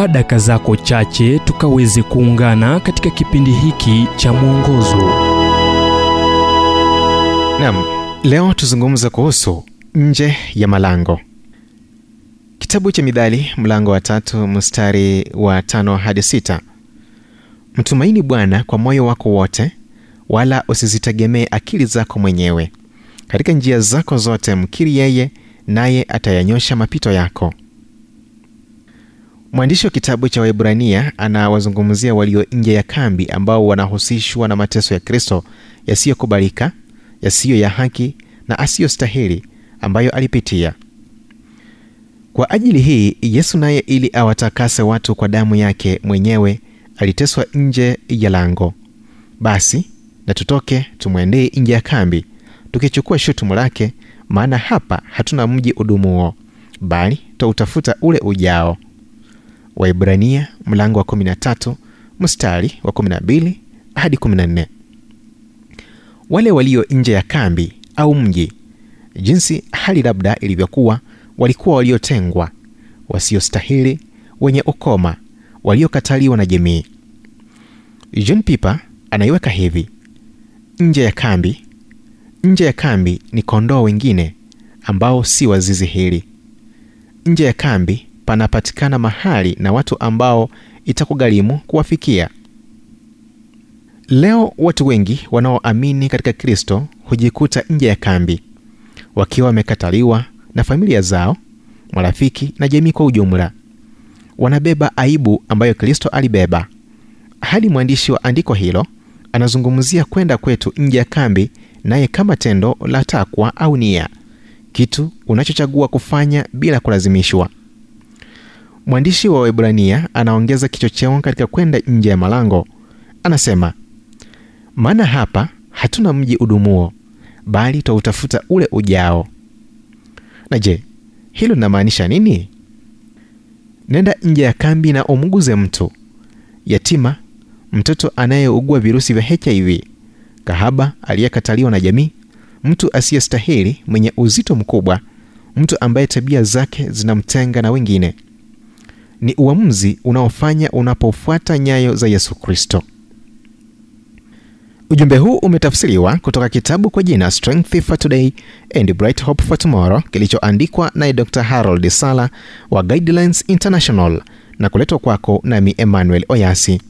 chukua daka zako chache tukaweze kuungana katika kipindi hiki cha mwongozo nam leo tuzungumze kuhusu nje ya malango. Kitabu cha midhali mlango wa tatu mstari wa tano hadi sita. Mtumaini Bwana kwa moyo wako wote, wala usizitegemee akili zako mwenyewe. Katika njia zako zote mkiri yeye, naye atayanyosha mapito yako. Mwandishi wa kitabu cha Waebrania anawazungumzia walio nje ya kambi ambao wanahusishwa na mateso ya Kristo yasiyokubalika, yasiyo ya haki na asiyostahili ambayo alipitia. Kwa ajili hii Yesu naye ili awatakase watu kwa damu yake mwenyewe aliteswa nje ya lango. Basi na tutoke tumwendee nje ya kambi, tukichukua shutumu lake, maana hapa hatuna mji udumuo, bali twautafuta ule ujao. Waibrania mlango wa 13 mstari wa 12 hadi 14. Wale walio nje ya kambi au mji, jinsi hali labda ilivyokuwa, walikuwa waliotengwa, wasiostahili, wenye ukoma, waliokataliwa na jamii. John Piper anaiweka hivi: nje ya kambi, nje ya kambi ni kondoo wengine ambao si wa zizi hili. Nje ya kambi panapatikana mahali na watu ambao itakugharimu kuwafikia. Leo watu wengi wanaoamini katika Kristo hujikuta nje ya kambi, wakiwa wamekataliwa na familia zao, marafiki na jamii kwa ujumla. Wanabeba aibu ambayo Kristo alibeba. Hadi mwandishi wa andiko hilo anazungumzia kwenda kwetu nje ya kambi, naye kama tendo la takwa au nia, kitu unachochagua kufanya bila kulazimishwa. Mwandishi wa Waebrania anaongeza kichocheo katika kwenda nje ya malango. Anasema, maana hapa hatuna mji udumuo, bali twautafuta ule ujao. Na je, hilo linamaanisha nini? Nenda nje ya kambi na umguze mtu yatima, mtoto anayeugua virusi vya HIV, kahaba aliyekataliwa na jamii, mtu asiyestahili, mwenye uzito mkubwa, mtu ambaye tabia zake zinamtenga na wengine. Ni uamuzi unaofanya unapofuata nyayo za Yesu Kristo. Ujumbe huu umetafsiriwa kutoka kitabu kwa jina Strength for Today and Bright Hope for Tomorrow kilichoandikwa naye Dr. Harold Sala wa Guidelines International na kuletwa kwako nami Emmanuel Oyasi.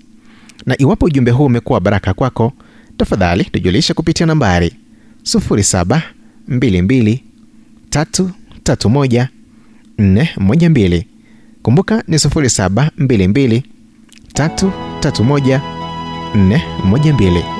Na iwapo ujumbe huu umekuwa baraka kwako, tafadhali tujulishe kupitia nambari 0722331412. Kumbuka ni 0722331412.